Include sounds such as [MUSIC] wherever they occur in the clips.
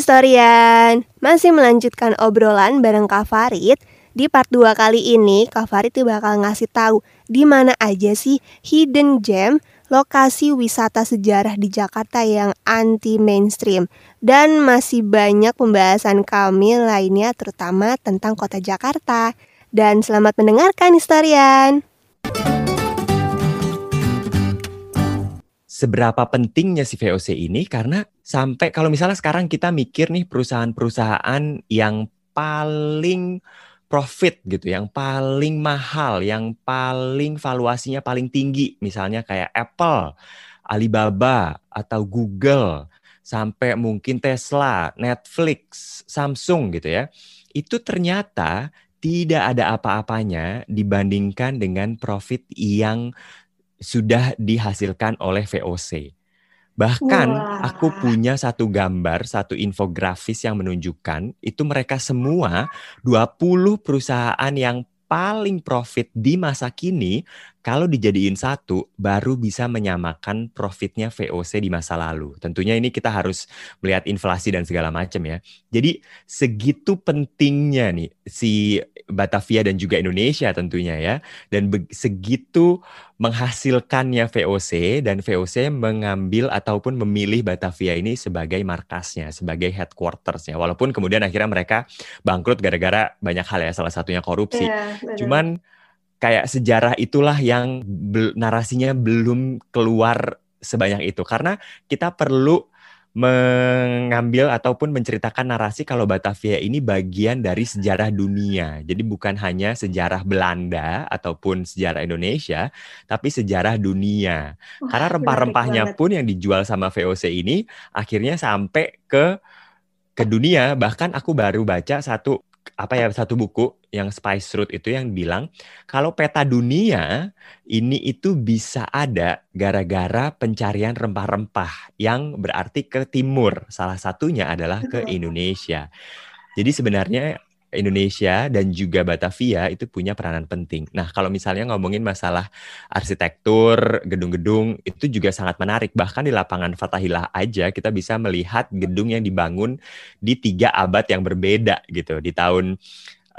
historian, masih melanjutkan obrolan bareng Kak Farid. Di part 2 kali ini, Kak Farid bakal ngasih tahu di mana aja sih hidden gem lokasi wisata sejarah di Jakarta yang anti mainstream dan masih banyak pembahasan kami lainnya terutama tentang kota Jakarta. Dan selamat mendengarkan historian. Seberapa pentingnya si VOC ini karena sampai kalau misalnya sekarang kita mikir nih perusahaan-perusahaan yang paling profit gitu, yang paling mahal, yang paling valuasinya paling tinggi, misalnya kayak Apple, Alibaba atau Google, sampai mungkin Tesla, Netflix, Samsung gitu ya. Itu ternyata tidak ada apa-apanya dibandingkan dengan profit yang sudah dihasilkan oleh VOC. Bahkan Wah. aku punya satu gambar, satu infografis yang menunjukkan itu mereka semua 20 perusahaan yang paling profit di masa kini kalau dijadiin satu baru bisa menyamakan profitnya VOC di masa lalu. Tentunya ini kita harus melihat inflasi dan segala macam ya. Jadi segitu pentingnya nih si Batavia dan juga Indonesia tentunya ya. Dan segitu menghasilkannya VOC dan VOC mengambil ataupun memilih Batavia ini sebagai markasnya, sebagai headquartersnya. Walaupun kemudian akhirnya mereka bangkrut gara-gara banyak hal ya, salah satunya korupsi. Yeah, Cuman kayak sejarah itulah yang narasinya belum keluar sebanyak itu karena kita perlu mengambil ataupun menceritakan narasi kalau Batavia ini bagian dari sejarah dunia. Jadi bukan hanya sejarah Belanda ataupun sejarah Indonesia, tapi sejarah dunia. Wah, Karena rempah-rempahnya pun yang dijual sama VOC ini akhirnya sampai ke ke dunia. Bahkan aku baru baca satu apa ya satu buku yang Spice Route itu yang bilang kalau peta dunia ini itu bisa ada gara-gara pencarian rempah-rempah yang berarti ke timur. Salah satunya adalah ke Indonesia. Jadi sebenarnya Indonesia dan juga Batavia itu punya peranan penting. Nah, kalau misalnya ngomongin masalah arsitektur, gedung-gedung, itu juga sangat menarik. Bahkan di lapangan Fatahillah aja kita bisa melihat gedung yang dibangun di tiga abad yang berbeda gitu. Di tahun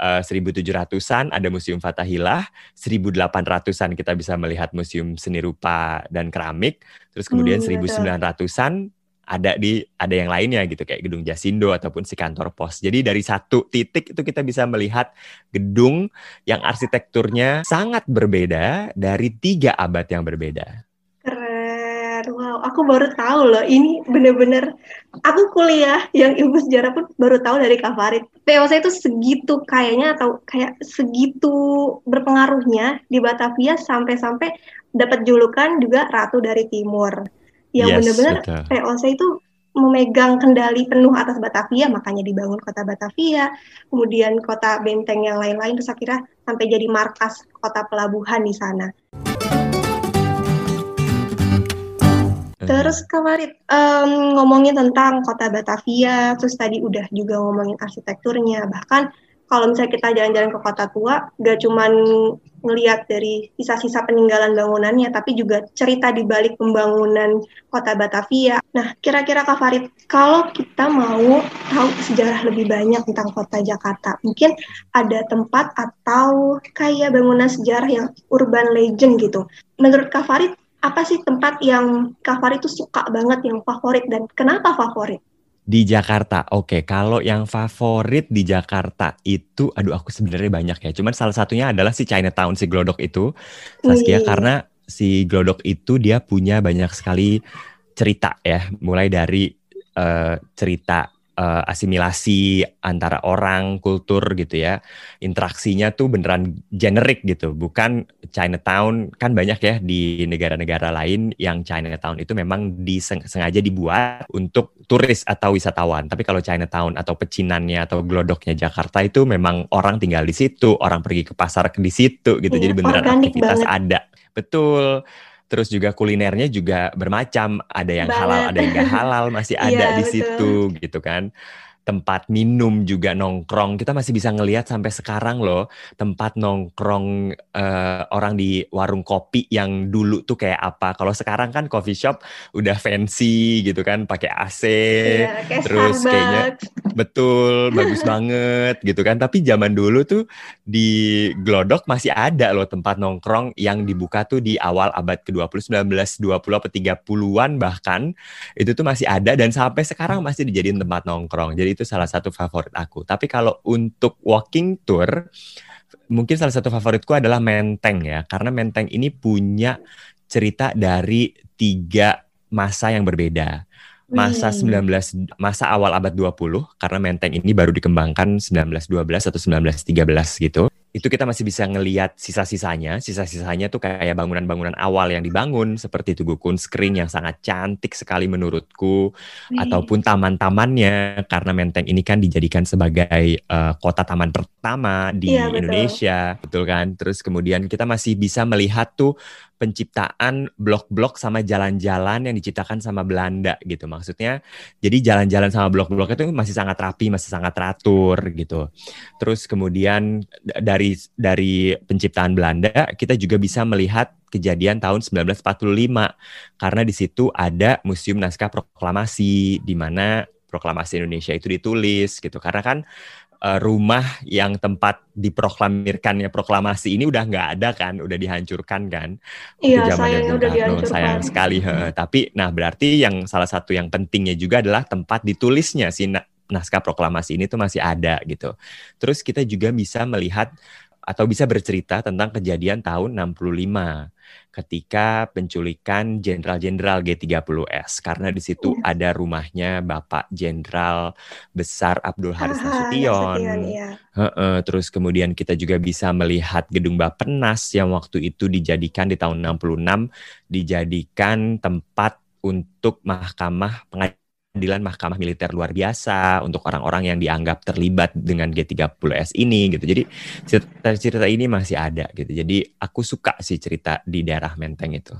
uh, 1700-an ada Museum Fatahillah, 1800-an kita bisa melihat Museum Seni Rupa dan Keramik, terus kemudian hmm, 1900-an ada di ada yang lainnya gitu kayak gedung Jasindo ataupun si kantor pos. Jadi dari satu titik itu kita bisa melihat gedung yang arsitekturnya sangat berbeda dari tiga abad yang berbeda. Keren, wow, aku baru tahu loh. Ini bener-bener aku kuliah yang ilmu sejarah pun baru tahu dari Kak Farid. Itu segitu kayaknya atau kayak segitu berpengaruhnya di Batavia sampai-sampai dapat julukan juga Ratu dari Timur yang yes, benar-benar VOC itu memegang kendali penuh atas Batavia, makanya dibangun kota Batavia, kemudian kota benteng yang lain-lain, terus akhirnya sampai jadi markas kota pelabuhan di sana. Terus kemarin um, ngomongin tentang kota Batavia, terus tadi udah juga ngomongin arsitekturnya, bahkan kalau misalnya kita jalan-jalan ke kota tua, gak cuman ngelihat dari sisa-sisa peninggalan bangunannya, tapi juga cerita di balik pembangunan kota Batavia. Nah, kira-kira Kak Farid, kalau kita mau tahu sejarah lebih banyak tentang kota Jakarta, mungkin ada tempat atau kayak bangunan sejarah yang urban legend gitu. Menurut Kak Farid, apa sih tempat yang Kak Farid itu suka banget, yang favorit, dan kenapa favorit? Di Jakarta, oke. Kalau yang favorit di Jakarta itu, aduh aku sebenarnya banyak ya. Cuman salah satunya adalah si Chinatown, si Glodok itu, Saskia. Wih. Karena si Glodok itu dia punya banyak sekali cerita ya. Mulai dari uh, cerita uh, asimilasi antara orang, kultur gitu ya. Interaksinya tuh beneran generik gitu, bukan Chinatown kan banyak ya di negara-negara lain yang Chinatown itu memang disengaja dibuat untuk turis atau wisatawan. Tapi kalau Chinatown atau pecinannya atau glodoknya Jakarta itu memang orang tinggal di situ, orang pergi ke pasar di situ gitu. Iya, Jadi beneran aktivitas banget. ada. Betul terus juga kulinernya juga bermacam ada yang Banget. halal ada yang gak halal masih [LAUGHS] ada yeah, di betul. situ gitu kan tempat minum juga nongkrong kita masih bisa ngelihat sampai sekarang loh tempat nongkrong uh, orang di warung kopi yang dulu tuh kayak apa kalau sekarang kan coffee shop udah fancy gitu kan pakai AC iya, kayak terus Starbucks. kayaknya [LAUGHS] betul bagus [LAUGHS] banget gitu kan tapi zaman dulu tuh di Glodok masih ada loh tempat nongkrong yang dibuka tuh di awal abad ke-20 19 20 atau 30-an bahkan itu tuh masih ada dan sampai sekarang masih dijadiin tempat nongkrong jadi itu salah satu favorit aku. Tapi kalau untuk walking tour, mungkin salah satu favoritku adalah Menteng ya, karena Menteng ini punya cerita dari tiga masa yang berbeda. Masa 19 masa awal abad 20 karena Menteng ini baru dikembangkan 1912 atau 1913 gitu itu kita masih bisa ngeliat sisa-sisanya. Sisa-sisanya tuh kayak bangunan-bangunan awal yang dibangun seperti Tugu Kunskring yang sangat cantik sekali menurutku Wih. ataupun taman-tamannya karena Menteng ini kan dijadikan sebagai uh, kota taman pertama di iya, Indonesia, betul. betul kan? Terus kemudian kita masih bisa melihat tuh penciptaan blok-blok sama jalan-jalan yang diciptakan sama Belanda gitu. Maksudnya jadi jalan-jalan sama blok-blok itu masih sangat rapi masih sangat teratur gitu. Terus kemudian dari dari penciptaan Belanda kita juga bisa melihat kejadian tahun 1945 karena di situ ada museum naskah proklamasi di mana proklamasi Indonesia itu ditulis gitu. Karena kan uh, rumah yang tempat diproklamirkannya proklamasi ini udah nggak ada kan, udah dihancurkan kan? Iya, sayang udah dihancurkan. Sayang sekali. He. Tapi, nah berarti yang salah satu yang pentingnya juga adalah tempat ditulisnya si naskah proklamasi ini tuh masih ada gitu. Terus kita juga bisa melihat atau bisa bercerita tentang kejadian tahun 65 ketika penculikan jenderal-jenderal G30S karena di situ ya. ada rumahnya Bapak Jenderal Besar Abdul Haris Nasution. Ya. terus kemudian kita juga bisa melihat gedung Bapenas yang waktu itu dijadikan di tahun 66 dijadikan tempat untuk mahkamah pengadilan pengadilan mahkamah militer luar biasa untuk orang-orang yang dianggap terlibat dengan G30S ini gitu. Jadi cerita-cerita ini masih ada gitu. Jadi aku suka sih cerita di daerah Menteng itu.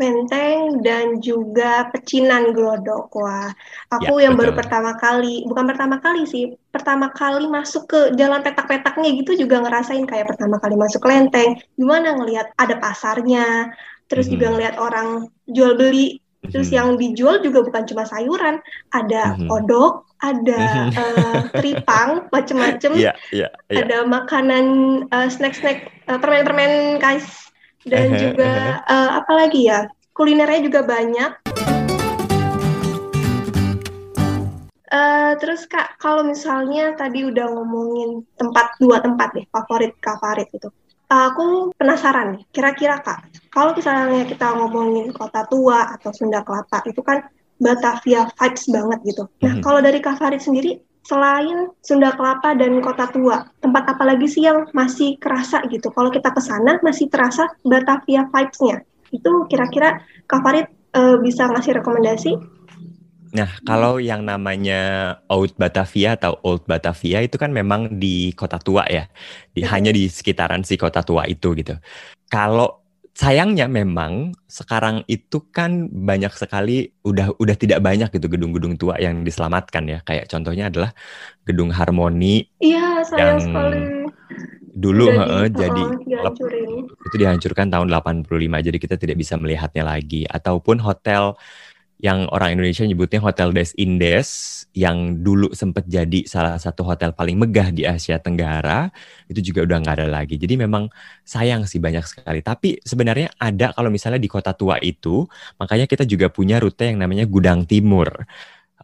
Menteng dan juga pecinan glodok. Wah, aku ya, yang betul. baru pertama kali, bukan pertama kali sih, pertama kali masuk ke jalan petak-petaknya gitu juga ngerasain kayak pertama kali masuk lenteng. Gimana ngelihat ada pasarnya, terus hmm. juga ngelihat orang jual beli Terus hmm. yang dijual juga bukan cuma sayuran, ada hmm. odok, ada uh, [LAUGHS] tripang, macem-macem, yeah, yeah, yeah. ada makanan uh, snack-snack, uh, permen-permen guys, dan juga uh, apa lagi ya, kulinernya juga banyak. Uh, terus kak, kalau misalnya tadi udah ngomongin tempat dua tempat deh favorit favorit itu, aku penasaran nih, kira-kira kak, kalau misalnya kita ngomongin kota tua atau Sunda Kelapa, itu kan Batavia vibes banget gitu. Nah, mm-hmm. kalau dari Kak Farid sendiri, selain Sunda Kelapa dan Kota Tua, tempat apa lagi sih yang masih kerasa gitu? Kalau kita ke sana, masih terasa Batavia vibes-nya. Itu kira-kira Kak Farid uh, bisa ngasih rekomendasi Nah, kalau yang namanya Old Batavia atau Old Batavia itu kan memang di kota tua ya, di, hanya di sekitaran si kota tua itu gitu. Kalau sayangnya memang sekarang itu kan banyak sekali udah udah tidak banyak gitu gedung-gedung tua yang diselamatkan ya. Kayak contohnya adalah gedung Harmoni. Iya, sayang yang sekali. Dulu jadi, he, jadi itu dihancurkan tahun 85 jadi kita tidak bisa melihatnya lagi ataupun hotel yang orang Indonesia nyebutnya Hotel Des Indes yang dulu sempat jadi salah satu hotel paling megah di Asia Tenggara itu juga udah nggak ada lagi. Jadi memang sayang sih banyak sekali. Tapi sebenarnya ada kalau misalnya di kota tua itu, makanya kita juga punya rute yang namanya Gudang Timur.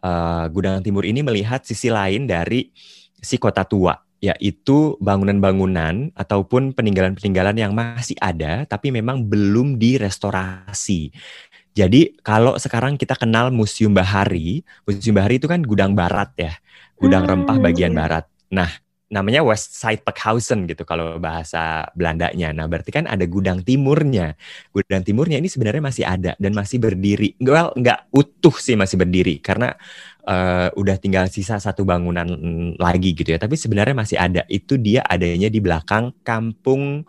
Uh, Gudang Timur ini melihat sisi lain dari si kota tua yaitu bangunan-bangunan ataupun peninggalan-peninggalan yang masih ada tapi memang belum direstorasi. Jadi kalau sekarang kita kenal Museum Bahari, Museum Bahari itu kan gudang barat ya, gudang hmm, rempah bagian iya. barat. Nah, namanya West Side Packhausen gitu kalau bahasa Belandanya. Nah, berarti kan ada gudang timurnya. Gudang timurnya ini sebenarnya masih ada dan masih berdiri. Well, nggak utuh sih masih berdiri karena uh, udah tinggal sisa satu bangunan lagi gitu ya. Tapi sebenarnya masih ada. Itu dia adanya di belakang kampung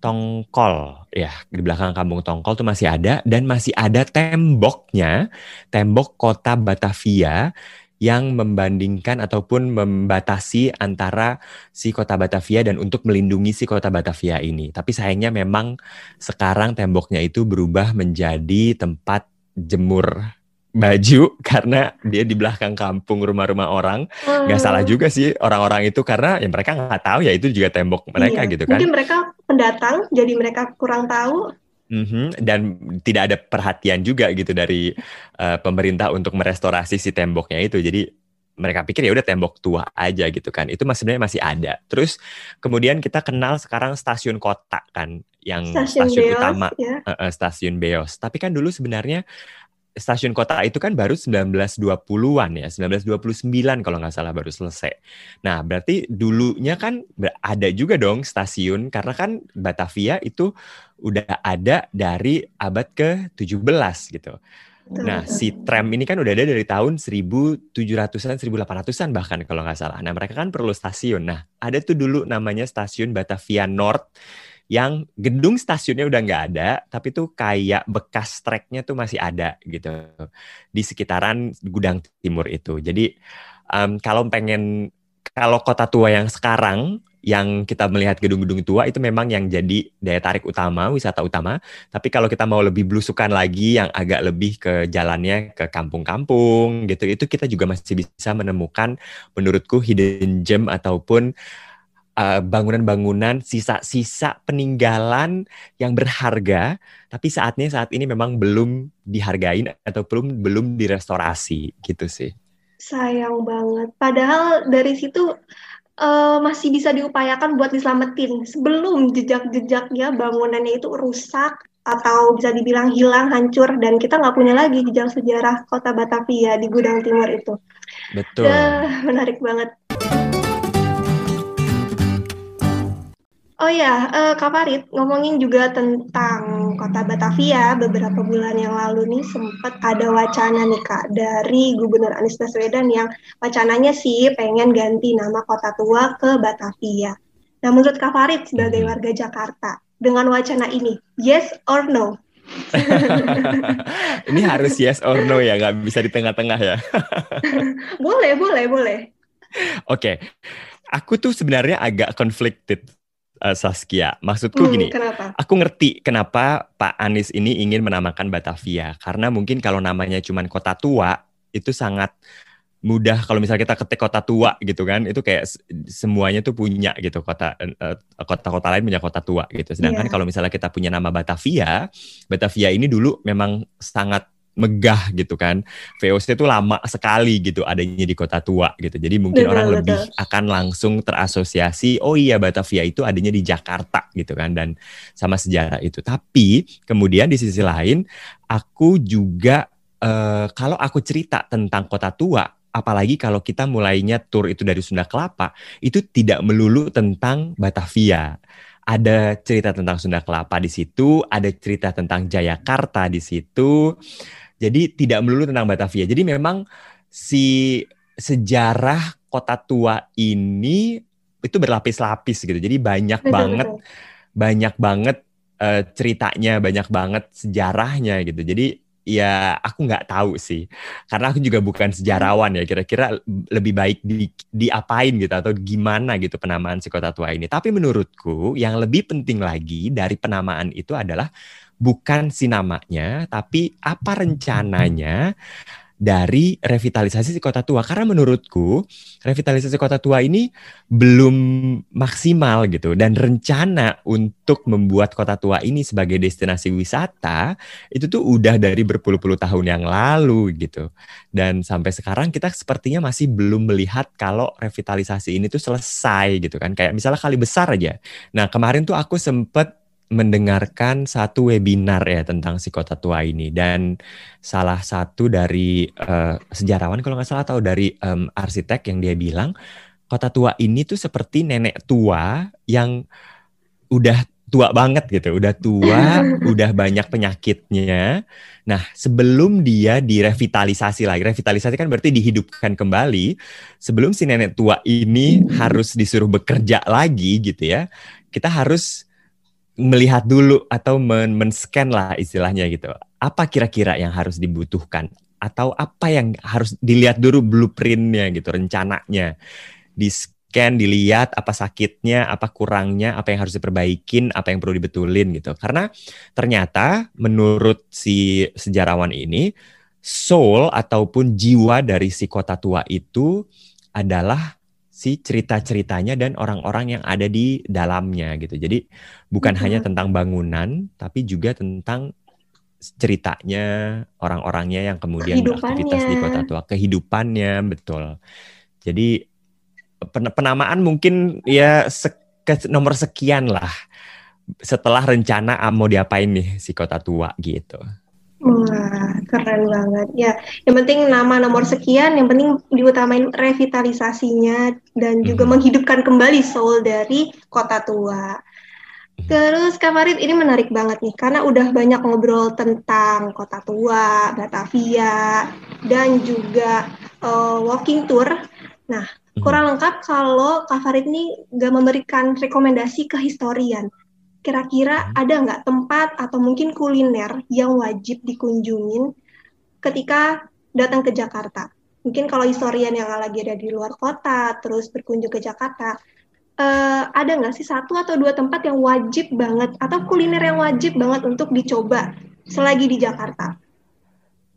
Tongkol ya di belakang kampung Tongkol tuh masih ada dan masih ada temboknya tembok kota Batavia yang membandingkan ataupun membatasi antara si kota Batavia dan untuk melindungi si kota Batavia ini. Tapi sayangnya memang sekarang temboknya itu berubah menjadi tempat jemur baju [LAUGHS] karena dia di belakang kampung rumah-rumah orang nggak salah oh. juga sih orang-orang itu karena ya mereka nggak tahu ya itu juga tembok mereka iya. gitu kan mungkin mereka pendatang jadi mereka kurang tahu Mm-hmm. Dan tidak ada perhatian juga gitu dari uh, pemerintah untuk merestorasi si temboknya itu. Jadi mereka pikir ya udah tembok tua aja gitu kan. Itu masih sebenarnya masih ada. Terus kemudian kita kenal sekarang stasiun kota kan, yang stasiun, stasiun Beos, utama, ya. uh, uh, stasiun Beos. Tapi kan dulu sebenarnya stasiun kota itu kan baru 1920-an ya, 1929 kalau nggak salah baru selesai. Nah, berarti dulunya kan ada juga dong stasiun karena kan Batavia itu udah ada dari abad ke-17 gitu. Nah, si tram ini kan udah ada dari tahun 1700-an, 1800-an bahkan kalau nggak salah. Nah, mereka kan perlu stasiun. Nah, ada tuh dulu namanya stasiun Batavia North yang gedung stasiunnya udah nggak ada, tapi tuh kayak bekas treknya tuh masih ada gitu di sekitaran gudang timur itu. Jadi um, kalau pengen kalau kota tua yang sekarang yang kita melihat gedung-gedung tua itu memang yang jadi daya tarik utama, wisata utama. Tapi kalau kita mau lebih belusukan lagi yang agak lebih ke jalannya ke kampung-kampung gitu, itu kita juga masih bisa menemukan menurutku hidden gem ataupun eh, bangunan-bangunan, sisa-sisa peninggalan yang berharga, tapi saatnya saat ini memang belum dihargain atau belum belum direstorasi gitu sih. Sayang banget. Padahal dari situ uh, masih bisa diupayakan buat diselamatin sebelum jejak-jejaknya bangunannya itu rusak atau bisa dibilang hilang, hancur, dan kita nggak punya lagi jejak sejarah kota Batavia di Gudang Timur itu. Betul. Uh, menarik banget. Oh ya, uh, Kak Farid, ngomongin juga tentang kota Batavia, beberapa bulan yang lalu nih sempat ada wacana nih Kak, dari Gubernur Anies Baswedan yang wacananya sih pengen ganti nama kota tua ke Batavia. Nah menurut Kak Farid sebagai hmm. warga Jakarta, dengan wacana ini, yes or no? [LAUGHS] ini harus yes or no ya, nggak bisa di tengah-tengah ya? [LAUGHS] boleh, boleh, boleh. Oke, okay. aku tuh sebenarnya agak conflicted uh, Saskia. Maksudku hmm, gini, kenapa? aku ngerti kenapa Pak Anies ini ingin menamakan Batavia. Karena mungkin kalau namanya cuma kota tua, itu sangat mudah kalau misalnya kita ketik kota tua gitu kan itu kayak semuanya tuh punya gitu kota uh, kota-kota lain punya kota tua gitu sedangkan yeah. kalau misalnya kita punya nama Batavia Batavia ini dulu memang sangat megah gitu kan. VOC itu lama sekali gitu adanya di kota tua gitu. Jadi mungkin betul, orang betul. lebih akan langsung terasosiasi oh iya Batavia itu adanya di Jakarta gitu kan dan sama sejarah itu. Tapi kemudian di sisi lain aku juga uh, kalau aku cerita tentang kota tua apalagi kalau kita mulainya tur itu dari Sunda Kelapa itu tidak melulu tentang Batavia ada cerita tentang Sunda Kelapa di situ, ada cerita tentang Jayakarta di situ, jadi tidak melulu tentang Batavia. Jadi memang si sejarah kota tua ini itu berlapis-lapis gitu. Jadi banyak betul, banget betul. banyak banget uh, ceritanya, banyak banget sejarahnya gitu. Jadi ya aku nggak tahu sih karena aku juga bukan sejarawan ya kira-kira lebih baik di diapain gitu atau gimana gitu penamaan si kota tua ini tapi menurutku yang lebih penting lagi dari penamaan itu adalah bukan si namanya, tapi apa rencananya dari revitalisasi si kota tua. Karena menurutku revitalisasi kota tua ini belum maksimal gitu. Dan rencana untuk membuat kota tua ini sebagai destinasi wisata itu tuh udah dari berpuluh-puluh tahun yang lalu gitu. Dan sampai sekarang kita sepertinya masih belum melihat kalau revitalisasi ini tuh selesai gitu kan. Kayak misalnya kali besar aja. Nah kemarin tuh aku sempet mendengarkan satu webinar ya tentang si kota tua ini dan salah satu dari uh, sejarawan kalau nggak salah atau dari um, arsitek yang dia bilang kota tua ini tuh seperti nenek tua yang udah tua banget gitu, udah tua, [LAUGHS] udah banyak penyakitnya. Nah, sebelum dia direvitalisasi lagi, revitalisasi kan berarti dihidupkan kembali. Sebelum si nenek tua ini harus disuruh bekerja lagi gitu ya, kita harus melihat dulu atau men-scan lah istilahnya gitu. Apa kira-kira yang harus dibutuhkan? atau apa yang harus dilihat dulu blueprintnya gitu, rencananya. Di scan, dilihat apa sakitnya, apa kurangnya, apa yang harus diperbaikin, apa yang perlu dibetulin gitu. Karena ternyata menurut si sejarawan ini, soul ataupun jiwa dari si kota tua itu adalah si cerita-ceritanya dan orang-orang yang ada di dalamnya gitu. Jadi bukan hmm. hanya tentang bangunan, tapi juga tentang ceritanya orang-orangnya yang kemudian beraktivitas di kota tua, kehidupannya betul. Jadi pen penamaan mungkin ya sek nomor sekian lah setelah rencana ah, mau diapain nih si kota tua gitu. Wah, keren banget. Ya, yang penting nama nomor sekian, yang penting diutamain revitalisasinya dan juga mm -hmm. menghidupkan kembali soul dari kota tua. Terus Kak Farid ini menarik banget nih karena udah banyak ngobrol tentang kota tua, Batavia, dan juga uh, walking tour. Nah, kurang lengkap kalau Kak Farid ini nggak memberikan rekomendasi ke historian. Kira-kira mhm. ada nggak tempat atau mungkin kuliner yang wajib dikunjungin ketika datang ke Jakarta? Mungkin kalau historian yang lagi ada di luar kota, terus berkunjung ke Jakarta, uh, ada nggak sih satu atau dua tempat yang wajib banget atau kuliner yang wajib banget untuk dicoba selagi di Jakarta?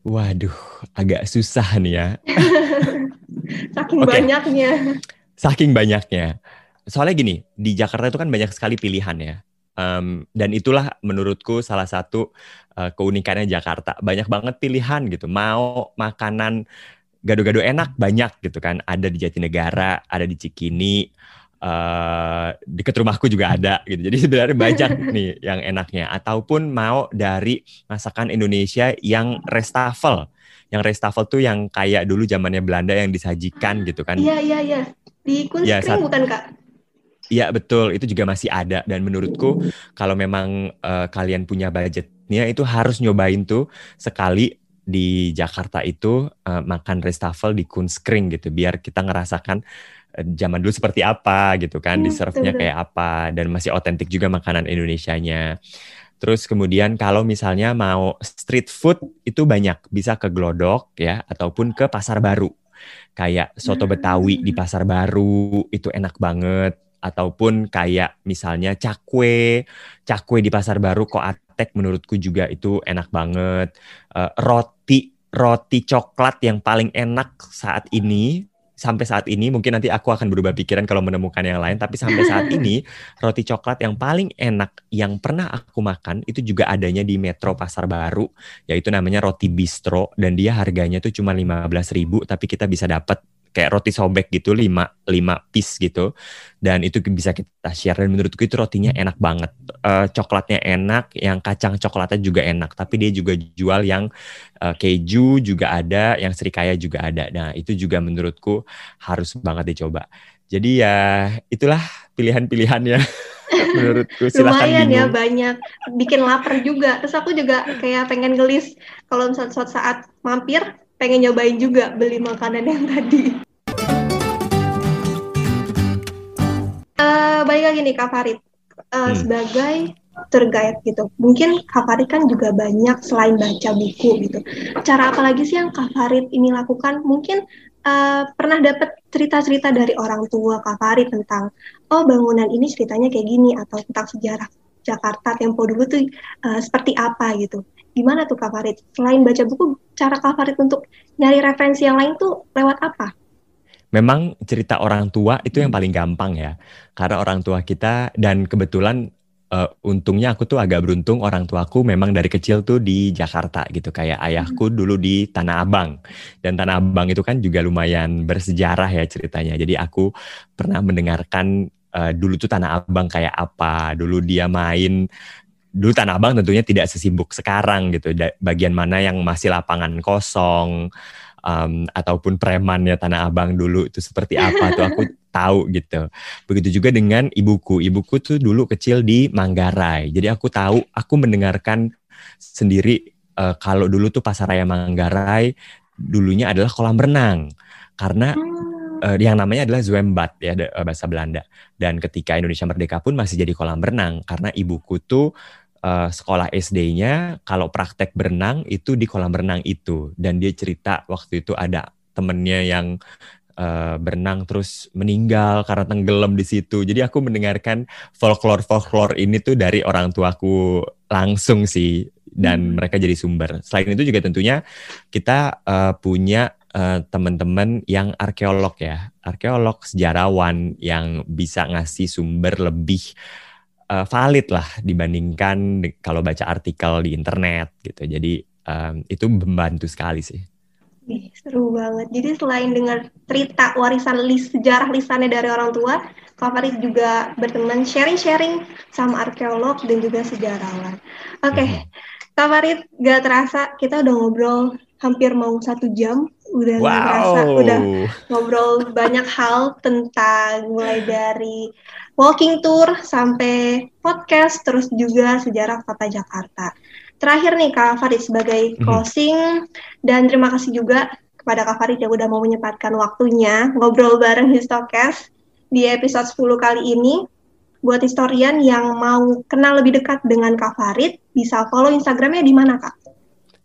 Waduh, agak susah nih ya. [LAUGHS] Saking okay. banyaknya. Saking banyaknya. Soalnya gini, di Jakarta itu kan banyak sekali pilihan ya. Um, dan itulah menurutku salah satu uh, keunikannya Jakarta. Banyak banget pilihan gitu. Mau makanan gado-gado enak banyak gitu kan. Ada di Jatinegara, ada di Cikini, uh, deket rumahku juga ada gitu. Jadi sebenarnya banyak [LAUGHS] nih yang enaknya. Ataupun mau dari masakan Indonesia yang restafel. Yang restafel tuh yang kayak dulu zamannya Belanda yang disajikan gitu kan. Iya iya iya. Di Kunskring ya, bukan kak? Iya betul, itu juga masih ada dan menurutku kalau memang uh, kalian punya budgetnya itu harus nyobain tuh sekali di Jakarta itu uh, makan restafel di Kunskring gitu biar kita ngerasakan zaman dulu seperti apa gitu kan, hmm, serve-nya kayak apa dan masih otentik juga makanan Indonesianya. Terus kemudian kalau misalnya mau street food itu banyak, bisa ke Glodok ya ataupun ke Pasar Baru. Kayak soto Betawi di hmm. Pasar Baru itu enak banget ataupun kayak misalnya cakwe, cakwe di Pasar Baru kok atek menurutku juga itu enak banget. Uh, roti roti coklat yang paling enak saat ini sampai saat ini mungkin nanti aku akan berubah pikiran kalau menemukan yang lain tapi sampai saat [LAUGHS] ini roti coklat yang paling enak yang pernah aku makan itu juga adanya di Metro Pasar Baru yaitu namanya roti bistro dan dia harganya tuh cuma 15.000 tapi kita bisa dapat kayak roti sobek gitu lima lima piece gitu. Dan itu bisa kita share. Dan menurutku itu rotinya enak banget. Uh, coklatnya enak yang kacang coklatnya juga enak. Tapi dia juga jual yang uh, keju juga ada yang serikaya juga ada. Nah itu juga menurutku harus banget dicoba. Jadi ya itulah pilihan-pilihannya [LAUGHS] menurutku. Silakan lumayan ya banyak. Bikin lapar juga. Terus aku juga kayak pengen gelis kalau misalnya suatu saat mampir pengen nyobain juga beli makanan yang tadi. Uh, balik lagi nih Kak Farid, uh, hmm. sebagai tour guide gitu, mungkin Kak Farid kan juga banyak selain baca buku gitu. Cara apa lagi sih yang Kak Farid ini lakukan? Mungkin uh, pernah dapat cerita-cerita dari orang tua Kak Farid tentang, oh bangunan ini ceritanya kayak gini, atau tentang sejarah Jakarta tempo dulu tuh uh, seperti apa gitu. Gimana tuh Kak Farid? Selain baca buku, cara Kak Farid untuk nyari referensi yang lain tuh lewat apa? Memang cerita orang tua itu yang paling gampang ya. Karena orang tua kita dan kebetulan uh, untungnya aku tuh agak beruntung orang tuaku memang dari kecil tuh di Jakarta gitu. Kayak ayahku hmm. dulu di Tanah Abang. Dan Tanah Abang itu kan juga lumayan bersejarah ya ceritanya. Jadi aku pernah mendengarkan uh, dulu tuh Tanah Abang kayak apa. Dulu dia main dulu Tanah Abang tentunya tidak sesibuk sekarang gitu. Bagian mana yang masih lapangan kosong um, ataupun premannya Tanah Abang dulu itu seperti apa tuh aku [LAUGHS] tahu gitu. Begitu juga dengan ibuku. Ibuku tuh dulu kecil di Manggarai. Jadi aku tahu, aku mendengarkan sendiri uh, kalau dulu tuh Pasaraya Manggarai dulunya adalah kolam renang. Karena uh, yang namanya adalah zwembad ya bahasa Belanda. Dan ketika Indonesia merdeka pun masih jadi kolam renang karena ibuku tuh uh, sekolah SD-nya kalau praktek berenang itu di kolam renang itu dan dia cerita waktu itu ada temennya yang uh, berenang terus meninggal karena tenggelam di situ. Jadi aku mendengarkan folklore-folklore ini tuh dari orang tuaku langsung sih dan hmm. mereka jadi sumber. Selain itu juga tentunya kita uh, punya uh, teman-teman yang arkeolog ya, arkeolog, sejarawan yang bisa ngasih sumber lebih uh, valid lah dibandingkan kalau baca artikel di internet gitu. Jadi um, itu membantu sekali sih. Ih, seru banget. Jadi selain dengar cerita warisan lis, sejarah lisannya dari orang tua, Kak Farid juga berteman sharing-sharing sama arkeolog dan juga sejarawan. Oke, okay. mm -hmm. Kak Farid, gak terasa kita udah ngobrol hampir mau satu jam udah wow. ngerasa udah ngobrol banyak hal tentang mulai dari walking tour sampai podcast terus juga sejarah kota Jakarta. Terakhir nih Kak Farid sebagai mhm. closing mm-hmm. dan terima kasih juga kepada Kak Farid yang udah mau menyempatkan waktunya ngobrol bareng Histocast di episode 10 kali ini. Buat historian yang mau kenal lebih dekat dengan Kak Farid, bisa follow Instagramnya di mana Kak?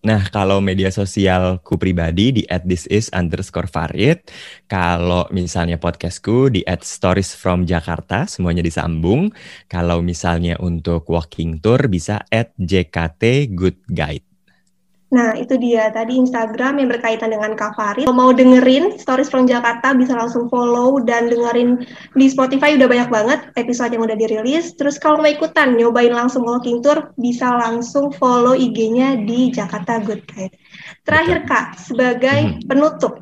Nah, kalau media sosialku pribadi di at this is underscore farid. Kalau misalnya podcastku di at stories from Jakarta, semuanya disambung. Kalau misalnya untuk walking tour bisa at JKT Good Guide. Nah, itu dia tadi Instagram yang berkaitan dengan Kak Farid. Kalau mau dengerin Stories from Jakarta bisa langsung follow dan dengerin di Spotify udah banyak banget episode yang udah dirilis. Terus kalau mau ikutan nyobain langsung walking tour bisa langsung follow IG-nya di Jakarta Good Guide. Terakhir Kak, sebagai mm-hmm. penutup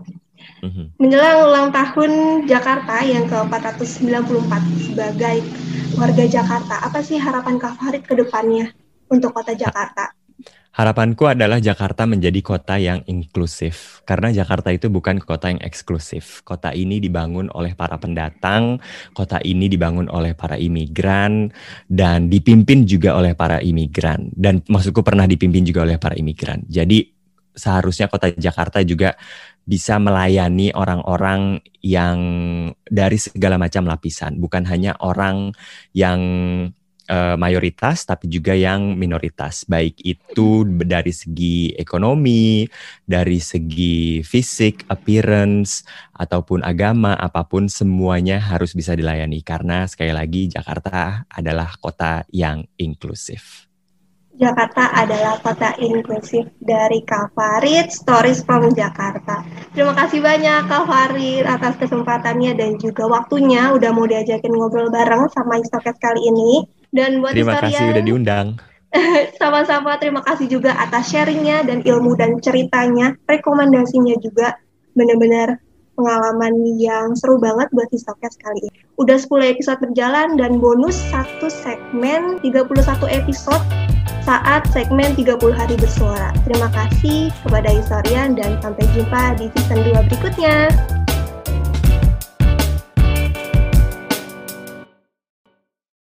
mm-hmm. menjelang ulang tahun Jakarta yang ke-494 sebagai warga Jakarta, apa sih harapan Kak Farid ke depannya untuk kota Jakarta? Harapanku adalah Jakarta menjadi kota yang inklusif, karena Jakarta itu bukan kota yang eksklusif. Kota ini dibangun oleh para pendatang, kota ini dibangun oleh para imigran, dan dipimpin juga oleh para imigran. Dan maksudku pernah dipimpin juga oleh para imigran. Jadi seharusnya kota Jakarta juga bisa melayani orang-orang yang dari segala macam lapisan, bukan hanya orang yang uh, mayoritas tapi juga yang minoritas baik itu dari segi ekonomi dari segi fisik appearance ataupun agama apa pun semuanya harus bisa dilayani karena sekali lagi Jakarta adalah kota yang inklusif. Jakarta adalah kota inklusif dari Kak Stories from Jakarta. Terima kasih banyak Kak atas kesempatannya dan juga waktunya udah mau diajakin ngobrol bareng sama Istoket kali ini. Dan buat Terima historian, kasih udah diundang. [LAUGHS] Sama-sama terima kasih juga atas sharingnya dan ilmu dan ceritanya, rekomendasinya juga benar-benar pengalaman yang seru banget buat Histokes kali ini. Udah 10 episode berjalan dan bonus satu segmen 31 episode saat segmen 30 hari bersuara. Terima kasih kepada historian dan sampai jumpa di season 2 berikutnya.